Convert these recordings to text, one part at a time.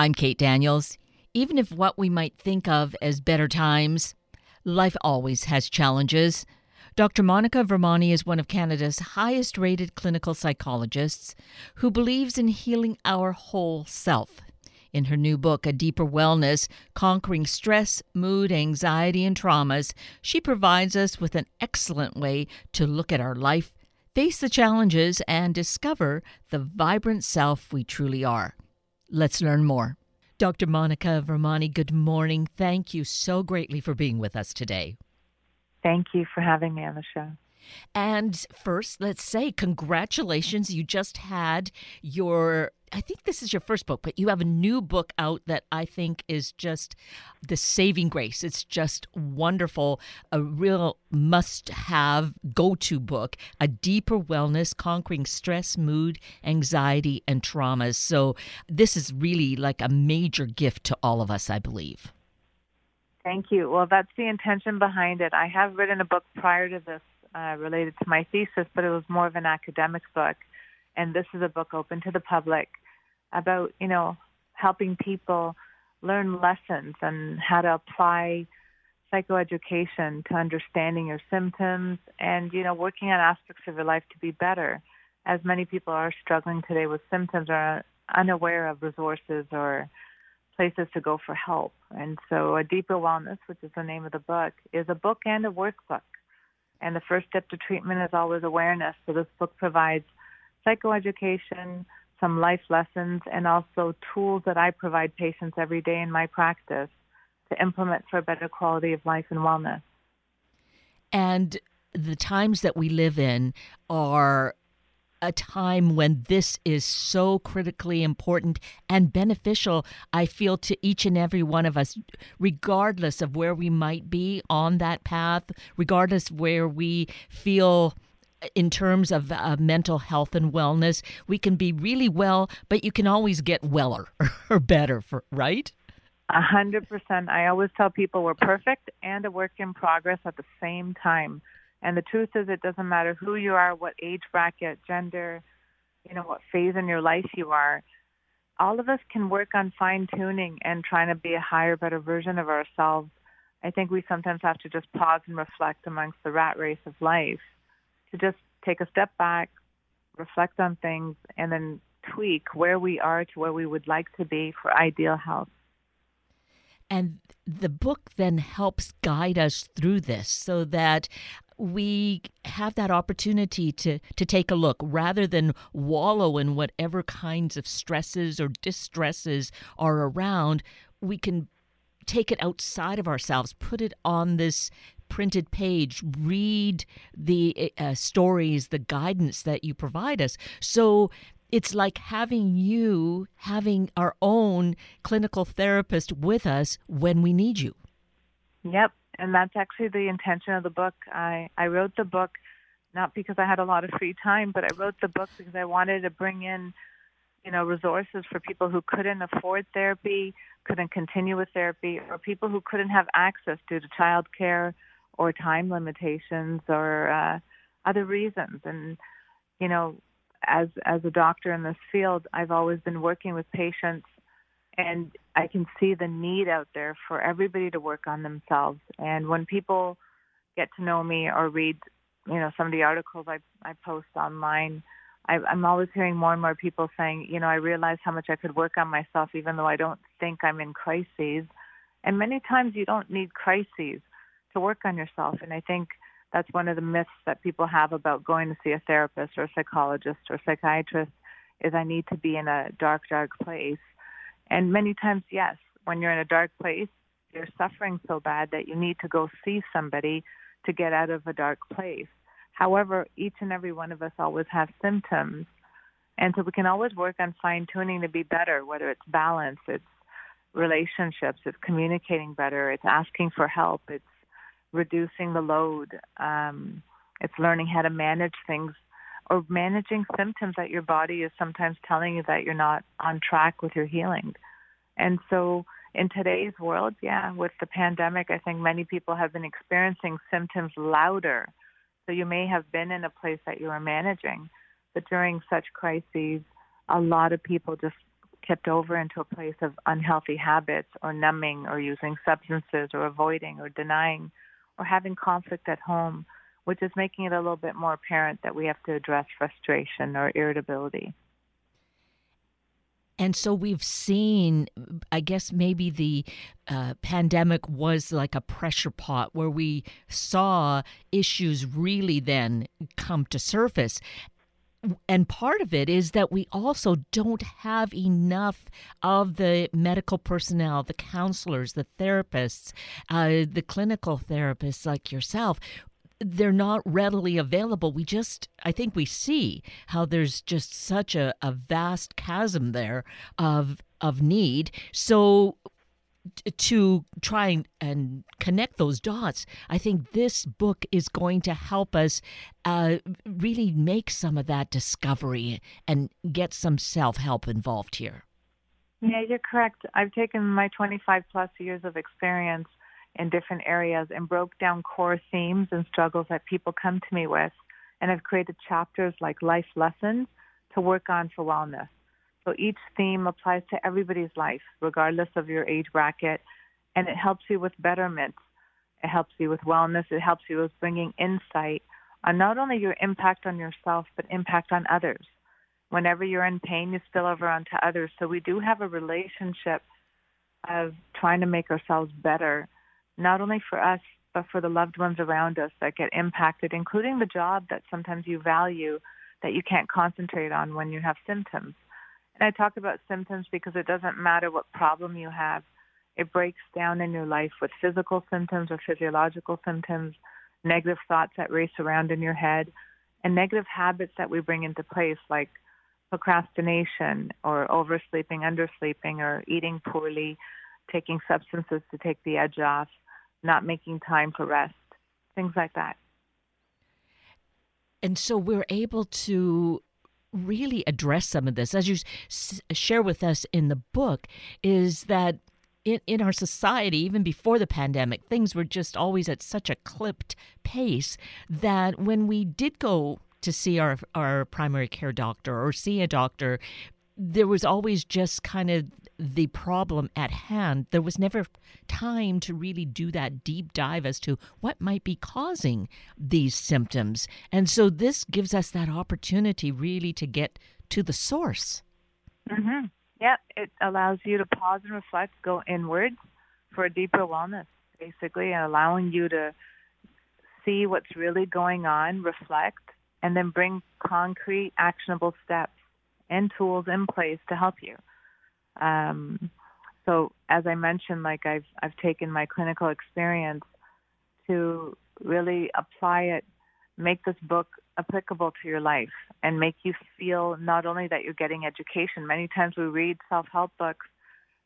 I'm Kate Daniels. Even if what we might think of as better times, life always has challenges. Dr. Monica Vermani is one of Canada's highest rated clinical psychologists who believes in healing our whole self. In her new book, A Deeper Wellness Conquering Stress, Mood, Anxiety, and Traumas, she provides us with an excellent way to look at our life, face the challenges, and discover the vibrant self we truly are. Let's learn more. Dr. Monica Vermani, good morning. Thank you so greatly for being with us today. Thank you for having me on the show. And first, let's say congratulations. You just had your, I think this is your first book, but you have a new book out that I think is just the saving grace. It's just wonderful. A real must have go to book, A Deeper Wellness Conquering Stress, Mood, Anxiety, and Traumas. So, this is really like a major gift to all of us, I believe. Thank you. Well, that's the intention behind it. I have written a book prior to this uh, related to my thesis, but it was more of an academic book. And this is a book open to the public about, you know, helping people learn lessons and how to apply psychoeducation to understanding your symptoms and, you know, working on aspects of your life to be better. As many people are struggling today with symptoms or unaware of resources or places to go for help. And so, A Deeper Wellness, which is the name of the book, is a book and a workbook. And the first step to treatment is always awareness. So, this book provides psychoeducation, some life lessons, and also tools that I provide patients every day in my practice to implement for a better quality of life and wellness. And the times that we live in are a time when this is so critically important and beneficial, I feel, to each and every one of us, regardless of where we might be on that path, regardless where we feel in terms of uh, mental health and wellness, we can be really well, but you can always get weller or better, for, right? A hundred percent. I always tell people we're perfect and a work in progress at the same time. And the truth is, it doesn't matter who you are, what age bracket, gender, you know, what phase in your life you are. All of us can work on fine tuning and trying to be a higher, better version of ourselves. I think we sometimes have to just pause and reflect amongst the rat race of life to just take a step back, reflect on things, and then tweak where we are to where we would like to be for ideal health. And the book then helps guide us through this so that we have that opportunity to to take a look rather than wallow in whatever kinds of stresses or distresses are around. We can take it outside of ourselves put it on this printed page read the uh, stories the guidance that you provide us. So it's like having you having our own clinical therapist with us when we need you. Yep and that's actually the intention of the book. I I wrote the book not because I had a lot of free time, but I wrote the book because I wanted to bring in, you know, resources for people who couldn't afford therapy, couldn't continue with therapy, or people who couldn't have access due to childcare or time limitations or uh, other reasons. And you know, as as a doctor in this field, I've always been working with patients and I can see the need out there for everybody to work on themselves. And when people get to know me or read, you know, some of the articles I I post online, I, I'm always hearing more and more people saying, you know, I realize how much I could work on myself, even though I don't think I'm in crises. And many times you don't need crises to work on yourself. And I think that's one of the myths that people have about going to see a therapist or a psychologist or psychiatrist is I need to be in a dark, dark place and many times, yes, when you're in a dark place, you're suffering so bad that you need to go see somebody to get out of a dark place. However, each and every one of us always have symptoms. And so we can always work on fine tuning to be better, whether it's balance, it's relationships, it's communicating better, it's asking for help, it's reducing the load, um, it's learning how to manage things or managing symptoms that your body is sometimes telling you that you're not on track with your healing. And so in today's world, yeah, with the pandemic, I think many people have been experiencing symptoms louder. So you may have been in a place that you were managing, but during such crises, a lot of people just tipped over into a place of unhealthy habits or numbing or using substances or avoiding or denying or having conflict at home, which is making it a little bit more apparent that we have to address frustration or irritability. And so we've seen, I guess maybe the uh, pandemic was like a pressure pot where we saw issues really then come to surface and part of it is that we also don't have enough of the medical personnel, the counselors, the therapists, uh, the clinical therapists like yourself. They're not readily available. We just, I think we see how there's just such a, a vast chasm there of of need. So to try and connect those dots, I think this book is going to help us uh, really make some of that discovery and get some self help involved here. Yeah, you're correct. I've taken my 25 plus years of experience in different areas and broke down core themes and struggles that people come to me with, and I've created chapters like life lessons to work on for wellness. So each theme applies to everybody's life, regardless of your age bracket, and it helps you with betterment. It helps you with wellness. It helps you with bringing insight on not only your impact on yourself, but impact on others. Whenever you're in pain, you spill over onto others. So we do have a relationship of trying to make ourselves better, not only for us, but for the loved ones around us that get impacted, including the job that sometimes you value that you can't concentrate on when you have symptoms. And I talk about symptoms because it doesn't matter what problem you have. It breaks down in your life with physical symptoms or physiological symptoms, negative thoughts that race around in your head, and negative habits that we bring into place like procrastination or oversleeping, undersleeping, or eating poorly, taking substances to take the edge off, not making time for rest, things like that. And so we're able to really address some of this, as you s- share with us in the book, is that in, in our society, even before the pandemic, things were just always at such a clipped pace that when we did go to see our, our primary care doctor or see a doctor, there was always just kind of the problem at hand. There was never time to really do that deep dive as to what might be causing these symptoms. And so this gives us that opportunity really to get to the source. Mm-hmm. Yeah, it allows you to pause and reflect, go inward for a deeper wellness, basically, and allowing you to see what's really going on, reflect, and then bring concrete, actionable steps and tools in place to help you. Um, so as I mentioned, like I've I've taken my clinical experience to really apply it, make this book applicable to your life, and make you feel not only that you're getting education. Many times we read self-help books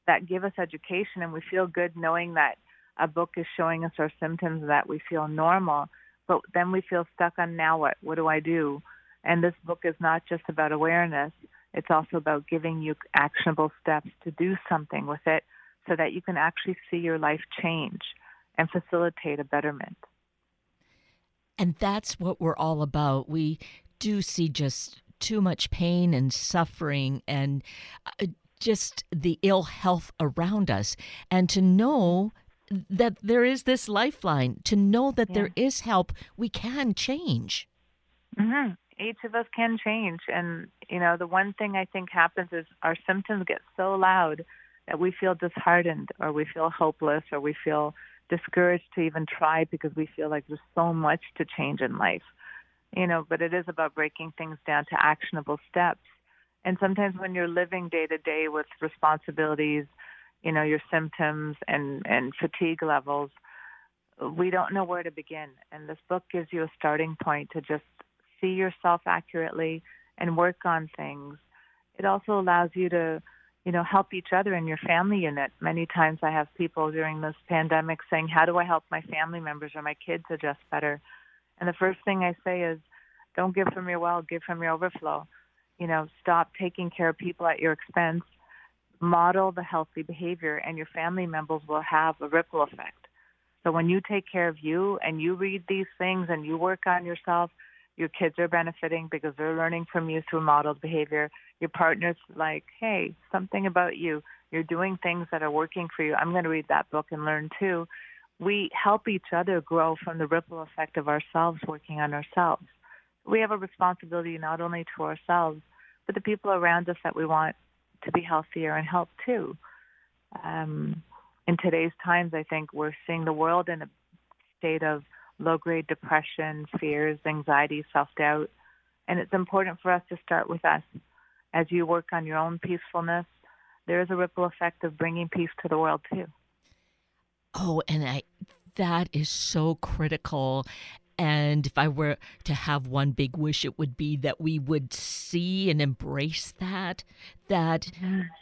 that give us education, and we feel good knowing that a book is showing us our symptoms that we feel normal, but then we feel stuck on now what? What do I do? And this book is not just about awareness. It's also about giving you actionable steps to do something with it so that you can actually see your life change and facilitate a betterment. And that's what we're all about. We do see just too much pain and suffering and uh, just the ill health around us. And to know that there is this lifeline, to know that yeah. there is help, we can change. Mm-hmm each of us can change. And, you know, the one thing I think happens is our symptoms get so loud that we feel disheartened or we feel hopeless or we feel discouraged to even try because we feel like there's so much to change in life. You know, but it is about breaking things down to actionable steps. And sometimes when you're living day to day with responsibilities, you know, your symptoms and, and fatigue levels, we don't know where to begin. And this book gives you a starting point to just see yourself accurately and work on things. It also allows you to, you know, help each other in your family unit. Many times I have people during this pandemic saying, "How do I help my family members or my kids adjust better?" And the first thing I say is, "Don't give from your well, give from your overflow." You know, stop taking care of people at your expense. Model the healthy behavior, and your family members will have a ripple effect. So when you take care of you and you read these things and you work on yourself, Your kids are benefiting because they're learning from you through modeled behavior. Your partner's like, hey, something about you. You're doing things that are working for you. I'm going to read that book and learn too. We help each other grow from the ripple effect of ourselves working on ourselves. We have a responsibility not only to ourselves, but the people around us that we want to be healthier and help too. Um, in today's times, I think we're seeing the world in a state of low grade depression, fears, anxiety, self doubt. And it's important for us to start with us. As you work on your own peacefulness, there is a ripple effect of bringing peace to the world too. Oh, and I that is so critical. And if I were to have one big wish, it would be that we would see and embrace that, that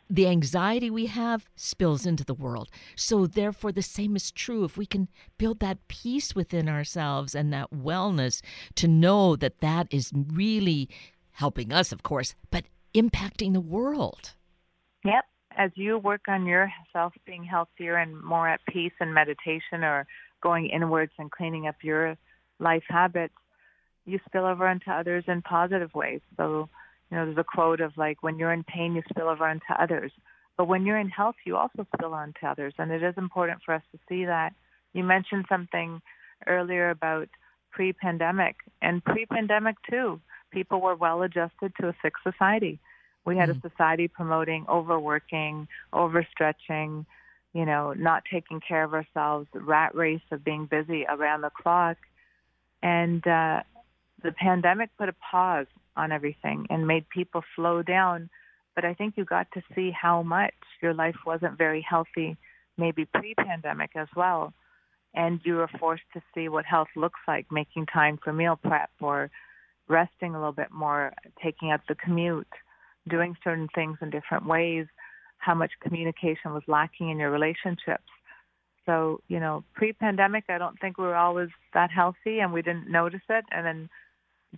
the anxiety we have spills into the world. So, therefore, the same is true. If we can build that peace within ourselves and that wellness to know that that is really helping us, of course, but impacting the world. Yep. As you work on yourself being healthier and more at peace in meditation or going inwards and cleaning up your life habits, you spill over into others in positive ways. So, you know, there's a quote of like, when you're in pain, you spill over into others. But when you're in health, you also spill onto others. And it is important for us to see that. You mentioned something earlier about pre pandemic, and pre pandemic too, people were well adjusted to a sick society. We had mm-hmm. a society promoting overworking, overstretching, you know, not taking care of ourselves, rat race of being busy around the clock. And uh, the pandemic put a pause on everything and made people slow down. But I think you got to see how much your life wasn't very healthy, maybe pre pandemic as well. And you were forced to see what health looks like, making time for meal prep or resting a little bit more, taking out the commute, doing certain things in different ways, how much communication was lacking in your relationships. So, you know, pre pandemic, I don't think we were always that healthy and we didn't notice it. And then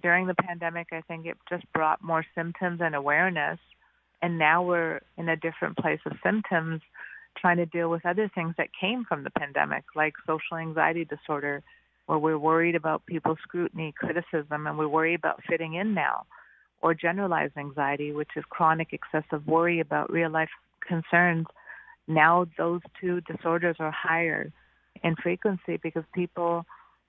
during the pandemic, I think it just brought more symptoms and awareness. And now we're in a different place of symptoms, trying to deal with other things that came from the pandemic, like social anxiety disorder, where we're worried about people's scrutiny, criticism, and we worry about fitting in now, or generalized anxiety, which is chronic excessive worry about real life concerns now those two disorders are higher in frequency because people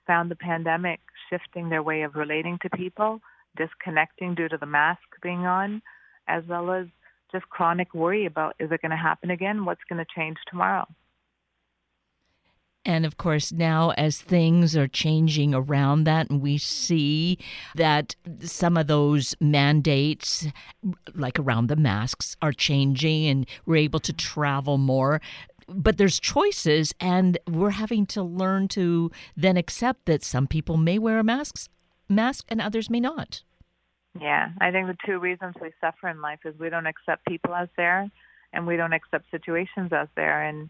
found the pandemic shifting their way of relating to people, disconnecting due to the mask being on, as well as just chronic worry about is it going to happen again? What's going to change tomorrow? And of course, now as things are changing around that, and we see that some of those mandates, like around the masks, are changing and we're able to travel more. But there's choices, and we're having to learn to then accept that some people may wear a mask, mask and others may not. Yeah, I think the two reasons we suffer in life is we don't accept people as there, and we don't accept situations as there. And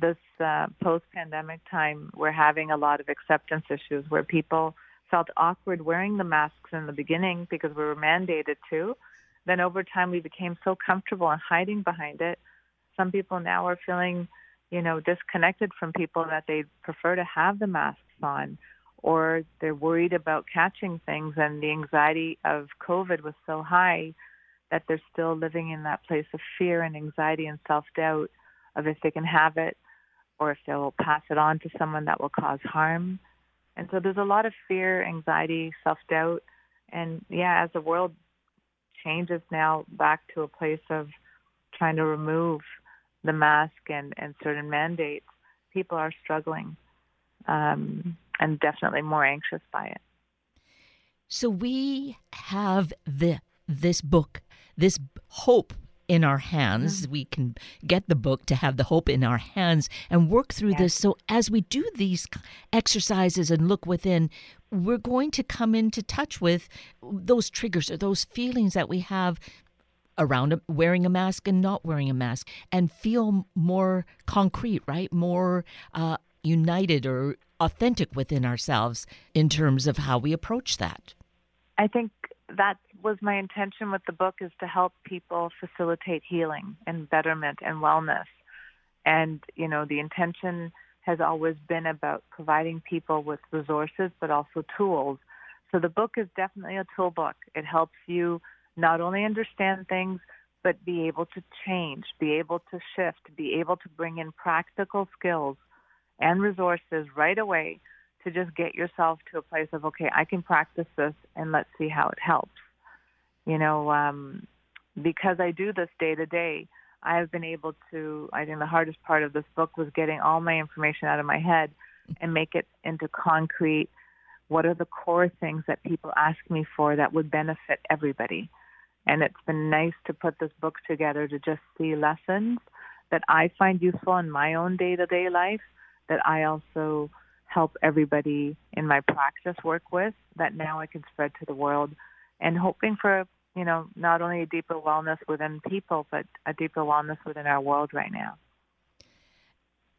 this uh, post-pandemic time, we're having a lot of acceptance issues where people felt awkward wearing the masks in the beginning because we were mandated to. Then over time, we became so comfortable in hiding behind it. Some people now are feeling, you know, disconnected from people that they prefer to have the masks on, or they're worried about catching things, and the anxiety of COVID was so high that they're still living in that place of fear and anxiety and self-doubt of if they can have it or if they'll pass it on to someone that will cause harm. And so there's a lot of fear, anxiety, self doubt. And yeah, as the world changes now back to a place of trying to remove the mask and, and certain mandates, people are struggling um, and definitely more anxious by it. So we have the this book, this hope in our hands. We can get the book to have the hope in our hands and work through yes. this. So, as we do these exercises and look within, we're going to come into touch with those triggers or those feelings that we have around wearing a mask and not wearing a mask and feel more concrete, right? More uh, united or authentic within ourselves in terms of how we approach that. I think that was my intention with the book is to help people facilitate healing and betterment and wellness. And, you know, the intention has always been about providing people with resources, but also tools So the book is definitely a tool book. It helps you not only understand things, but be able to change, be able to shift, be able to bring in practical skills and resources right away to just get yourself to a place of, okay, I can practice this and let's see how it helps. You know, um, because I do this day to day, I have been able to, I think the hardest part of this book was getting all my information out of my head and make it into concrete. What are the core things that people ask me for that would benefit everybody? And it's been nice to put this book together to just see lessons that I find useful in my own day to day life that I also help everybody in my practice work with that now I can spread to the world and hoping for, you know, not only a deeper wellness within people, but a deeper wellness within our world right now.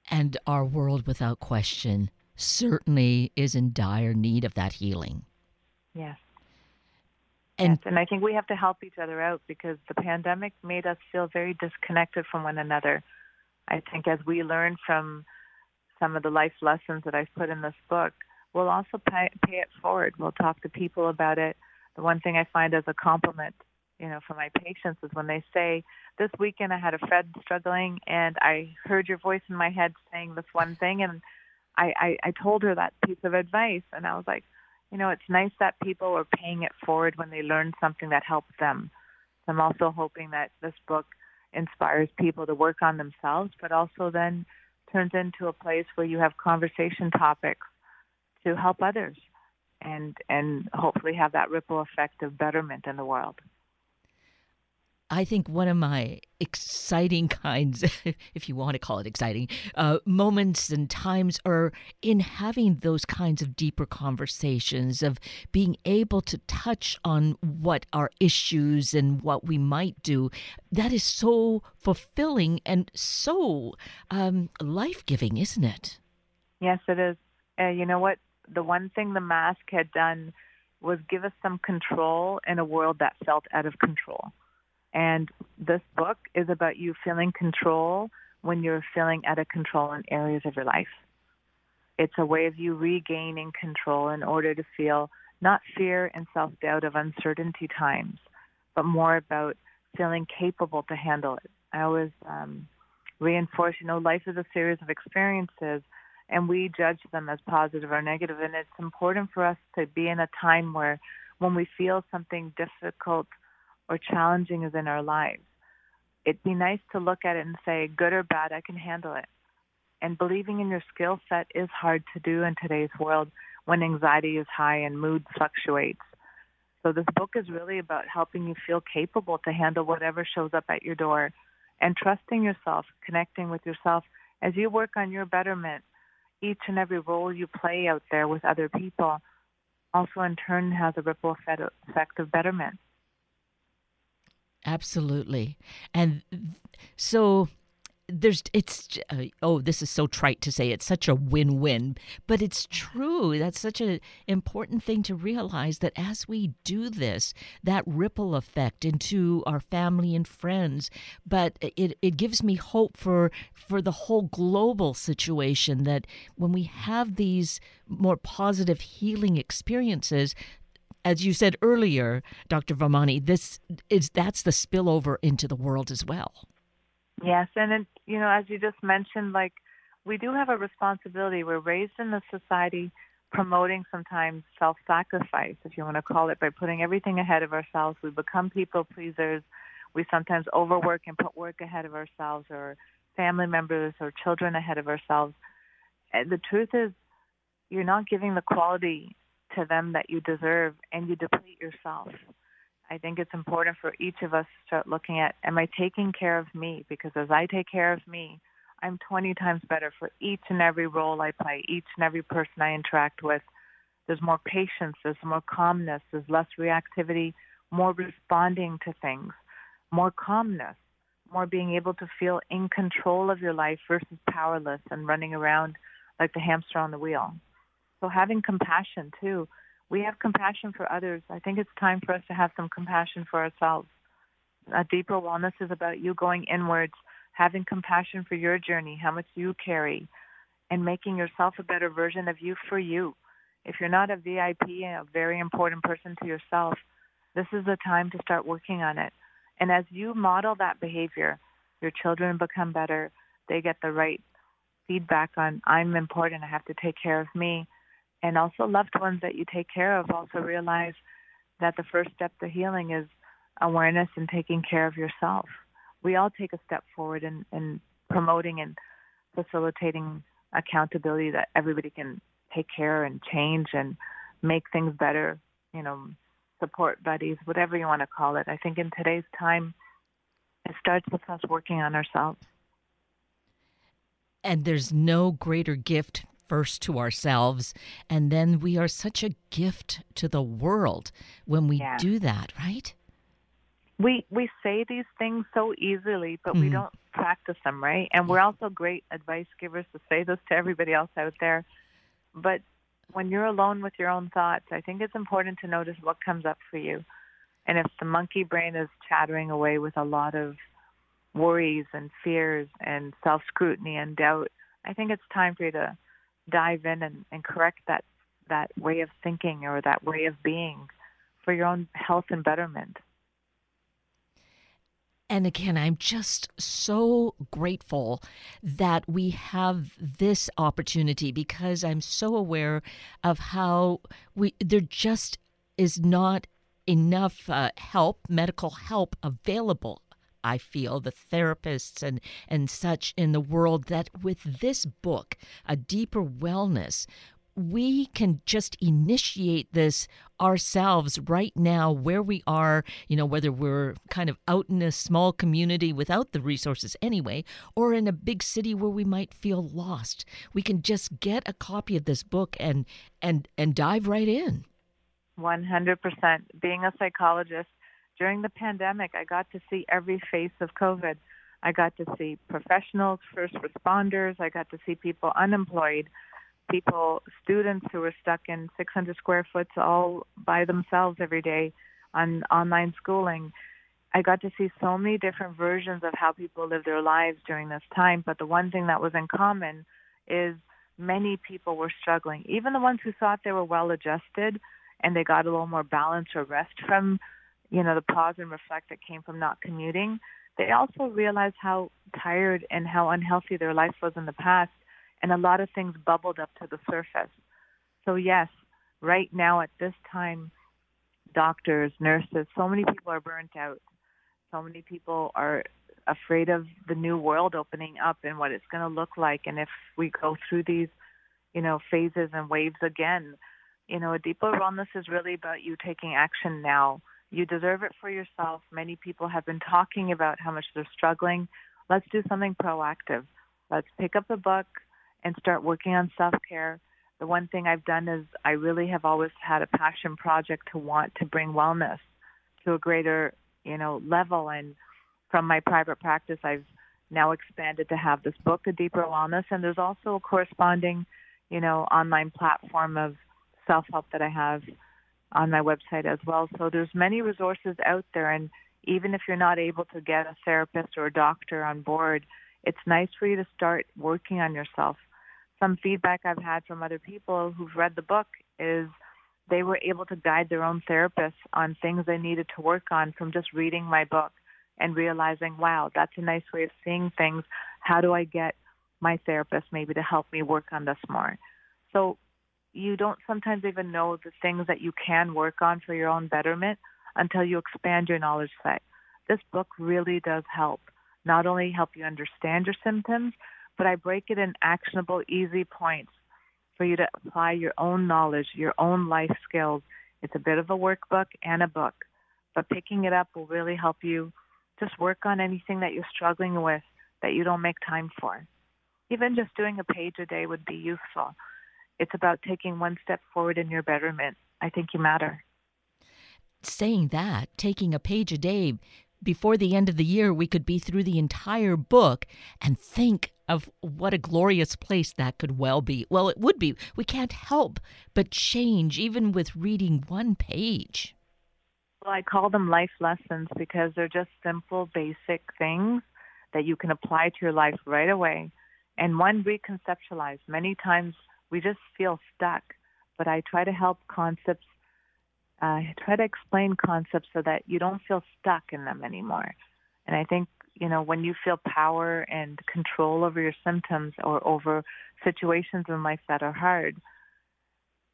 And our world, without question, certainly is in dire need of that healing. Yes. And, yes, and I think we have to help each other out because the pandemic made us feel very disconnected from one another. I think as we learn from some of the life lessons that I've put in this book, we'll also pay, pay it forward. We'll talk to people about it. The one thing I find as a compliment, you know, for my patients is when they say, "This weekend I had a friend struggling, and I heard your voice in my head saying this one thing, and I, I, I told her that piece of advice, and I was like, you know, it's nice that people are paying it forward when they learn something that helps them. I'm also hoping that this book inspires people to work on themselves, but also then turns into a place where you have conversation topics to help others and and hopefully have that ripple effect of betterment in the world. I think one of my exciting kinds, if you want to call it exciting, uh, moments and times are in having those kinds of deeper conversations, of being able to touch on what our issues and what we might do. That is so fulfilling and so um, life giving, isn't it? Yes, it is. Uh, you know what? The one thing the mask had done was give us some control in a world that felt out of control and this book is about you feeling control when you're feeling out of control in areas of your life. It's a way of you regaining control in order to feel not fear and self doubt of uncertainty times, but more about feeling capable to handle it. I always um, reinforce, you know, life is a series of experiences, and we judge them as positive or negative. And it's important for us to be in a time where, when we feel something difficult or challenging is in our lives, it'd be nice to look at it and say, good or bad, I can handle it. And believing in your skill set is hard to do in today's world when anxiety is high and mood fluctuates. So this book is really about helping you feel capable to handle whatever shows up at your door and trusting yourself, connecting with yourself as you work on your betterment. Each and every role you play out there with other people also in turn has a ripple effect of betterment. Absolutely. And so there's it's uh, oh this is so trite to say it's such a win-win but it's true that's such an important thing to realize that as we do this that ripple effect into our family and friends but it, it gives me hope for for the whole global situation that when we have these more positive healing experiences as you said earlier, Dr. Vermani, this is that's the spillover into the world as well. Yes, and it, you know, as you just mentioned, like we do have a responsibility. We're raised in a society promoting sometimes self-sacrifice, if you want to call it, by putting everything ahead of ourselves. We become people pleasers. We sometimes overwork and put work ahead of ourselves, or family members or children ahead of ourselves. And the truth is, you're not giving the quality to them that you deserve and you deplete yourself. I think it's important for each of us to start looking at am I taking care of me? Because as I take care of me, I'm 20 times better for each and every role I play, each and every person I interact with. There's more patience, there's more calmness, there's less reactivity, more responding to things, more calmness, more being able to feel in control of your life versus powerless and running around like the hamster on the wheel. So having compassion too. We have compassion for others. I think it's time for us to have some compassion for ourselves. A deeper wellness is about you going inwards, having compassion for your journey, how much you carry, and making yourself a better version of you for you. if you're not a VIP, and a very important person to yourself, this is the time to start working on it. And as you model that behavior, your children become better. They get the right feedback on I'm important, I have to take care of me. And also loved ones that you take care of also realize that the first step to healing is awareness and taking care of yourself. We all take a step forward in, in promoting and facilitating accountability that everybody can take care and change and make things better, you know, support buddies, whatever you want to call it. I think in today's time, it starts with us working on ourselves. And there's no greater gift first to ourselves, and then we are such a gift to the world when we yeah. do that, right? We we say these things so easily, but mm-hmm. we don't practice them, right? And we're also great advice givers to say this to everybody else out there. But when you're alone with your own thoughts, I think it's important to notice what comes up for you. And if the monkey brain is chattering away with a lot of worries and fears and self scrutiny and doubt, I think it's time for you to dive in and, and correct that that way of thinking or that way of being for your own health and betterment. And again, I'm just so grateful that we have this opportunity because I'm so aware of how we there just is not enough uh, help, medical help available. I feel the therapists and and such in the world that with this book, a deeper wellness, we can just initiate this ourselves right now where we are, you know, whether we're kind of out in a small community without the resources anyway, or in a big city where we might feel lost. We can just get a copy of this book and and and dive right in. 100%. Being a psychologist during the pandemic, I got to see every face of COVID. I got to see professionals, first responders, I got to see people unemployed people, students who were stuck in 600 square foot all by themselves every day on online schooling. I got to see so many different versions of how people live their lives during this time, but the one thing that was in common is many people were struggling. Even the ones who thought they were well adjusted and they got a little more balance or rest from, you know, the pause and reflect that came from not commuting, they also realized how tired and how unhealthy their life was in the past and a lot of things bubbled up to the surface. So, yes, right now at this time, doctors, nurses, so many people are burnt out. So many people are afraid of the new world opening up and what it's going to look like. And if we go through these, you know, phases and waves again, you know, a deeper wellness is really about you taking action now. You deserve it for yourself. Many people have been talking about how much they're struggling. Let's do something proactive. Let's pick up a book, and start working on self care. The one thing I've done is I really have always had a passion project to want to bring wellness to a greater, you know, level. And from my private practice, I've now expanded to have this book, A Deeper Wellness, and there's also a corresponding, you know, online platform of self help that I have on my website as well. So there's many resources out there, and even if you're not able to get a therapist or a doctor on board, it's nice for you to start working on yourself some feedback I've had from other people who've read the book is they were able to guide their own therapists on things they needed to work on from just reading my book and realizing, wow, that's a nice way of seeing things. How do I get my therapist maybe to help me work on this more? So you don't sometimes even know the things that you can work on for your own betterment until you expand your knowledge set. This book really does help. Not only help you understand your symptoms, but I break it in actionable, easy points for you to apply your own knowledge, your own life skills. It's a bit of a workbook and a book, but picking it up will really help you just work on anything that you're struggling with that you don't make time for. Even just doing a page a day would be useful. It's about taking one step forward in your betterment. I think you matter. Saying that, taking a page a day, before the end of the year, we could be through the entire book and think of what a glorious place that could well be. Well, it would be. We can't help but change even with reading one page. Well, I call them life lessons because they're just simple, basic things that you can apply to your life right away. And one reconceptualized. Many times we just feel stuck. but I try to help concepts. Uh, try to explain concepts so that you don't feel stuck in them anymore. And I think you know when you feel power and control over your symptoms or over situations in life that are hard,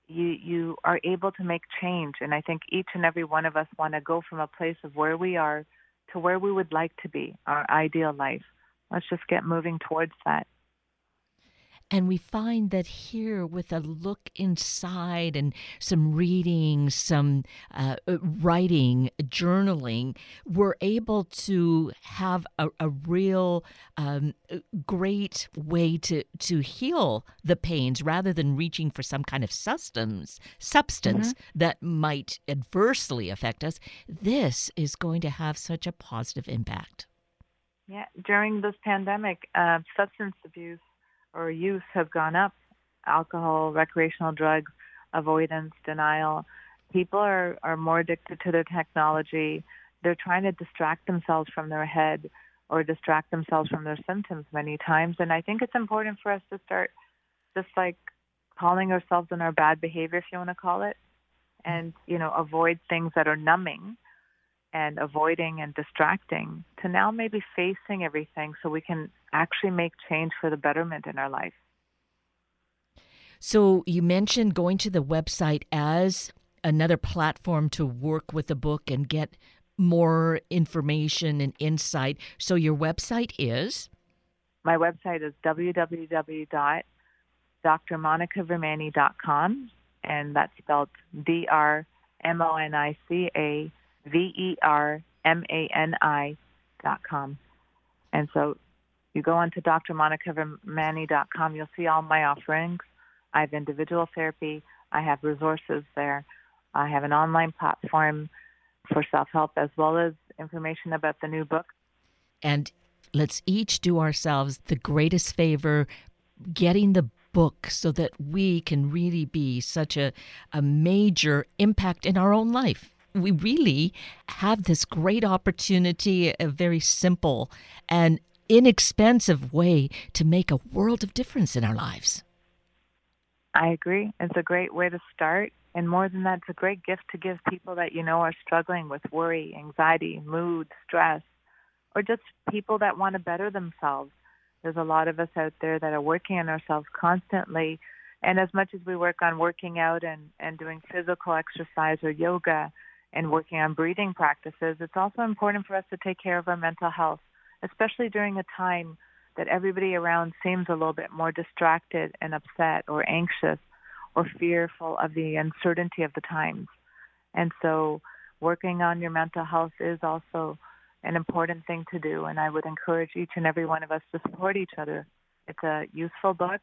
you you are able to make change. And I think each and every one of us want to go from a place of where we are to where we would like to be, our ideal life. Let's just get moving towards that. And we find that here, with a look inside and some reading, some uh, writing, journaling, we're able to have a, a real um, great way to, to heal the pains rather than reaching for some kind of substance, substance mm-hmm. that might adversely affect us. This is going to have such a positive impact. Yeah, during this pandemic, uh, substance abuse or use have gone up. Alcohol, recreational drugs, avoidance, denial. People are, are more addicted to their technology. They're trying to distract themselves from their head or distract themselves from their symptoms many times. And I think it's important for us to start just like calling ourselves on our bad behavior, if you want to call it, and, you know, avoid things that are numbing and avoiding and distracting to now maybe facing everything so we can actually make change for the betterment in our life. So you mentioned going to the website as another platform to work with the book and get more information and insight. So your website is? My website is www.drmonicavermani.com and that's spelled D R M O N I C A V E R M A N I dot com. And so you go on onto drmonicavermani.com, you'll see all my offerings. I have individual therapy, I have resources there, I have an online platform for self help as well as information about the new book. And let's each do ourselves the greatest favor getting the book so that we can really be such a, a major impact in our own life we really have this great opportunity, a very simple and inexpensive way to make a world of difference in our lives. I agree. It's a great way to start. And more than that, it's a great gift to give people that you know are struggling with worry, anxiety, mood, stress, or just people that want to better themselves. There's a lot of us out there that are working on ourselves constantly. And as much as we work on working out and, and doing physical exercise or yoga, and working on breathing practices, it's also important for us to take care of our mental health, especially during a time that everybody around seems a little bit more distracted and upset or anxious or fearful of the uncertainty of the times. And so working on your mental health is also an important thing to do and I would encourage each and every one of us to support each other. It's a useful book,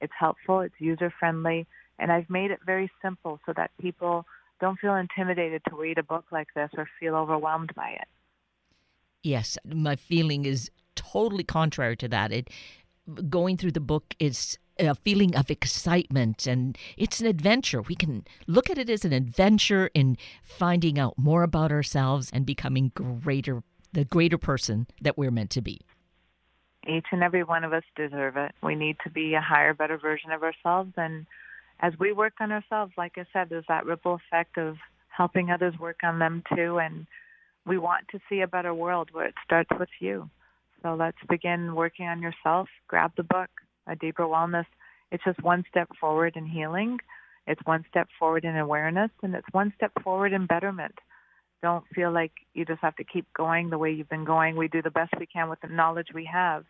it's helpful, it's user friendly, and I've made it very simple so that people don't feel intimidated to read a book like this or feel overwhelmed by it. Yes, my feeling is totally contrary to that. It going through the book is a feeling of excitement and it's an adventure. We can look at it as an adventure in finding out more about ourselves and becoming greater the greater person that we're meant to be. Each and every one of us deserve it. We need to be a higher, better version of ourselves and as we work on ourselves, like I said, there's that ripple effect of helping others work on them too. And we want to see a better world where it starts with you. So let's begin working on yourself. Grab the book, A Deeper Wellness. It's just one step forward in healing. It's one step forward in awareness, and it's one step forward in betterment. Don't feel like you just have to keep going the way you've been going. We do the best we can with the knowledge we have.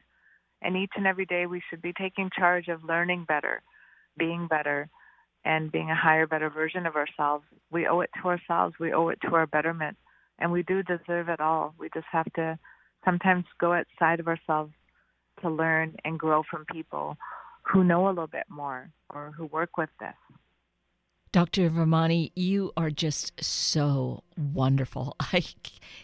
And each and every day we should be taking charge of learning better, being better, and being a higher, better version of ourselves. We owe it to ourselves. We owe it to our betterment. And we do deserve it all. We just have to sometimes go outside of ourselves to learn and grow from people who know a little bit more or who work with this. Dr. Vermani, you are just so wonderful. I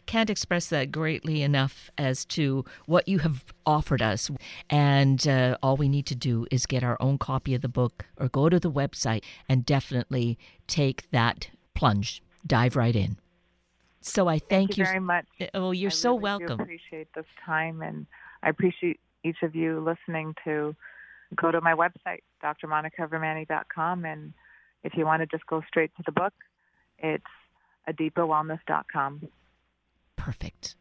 can't express that greatly enough as to what you have offered us. And uh, all we need to do is get our own copy of the book or go to the website and definitely take that plunge, dive right in. So I thank, thank you, very much. Oh, you're I so really welcome. I appreciate this time, and I appreciate each of you listening to go to my website, drmonicavermani.com, and if you want to just go straight to the book, it's adeeperwellness.com. Perfect.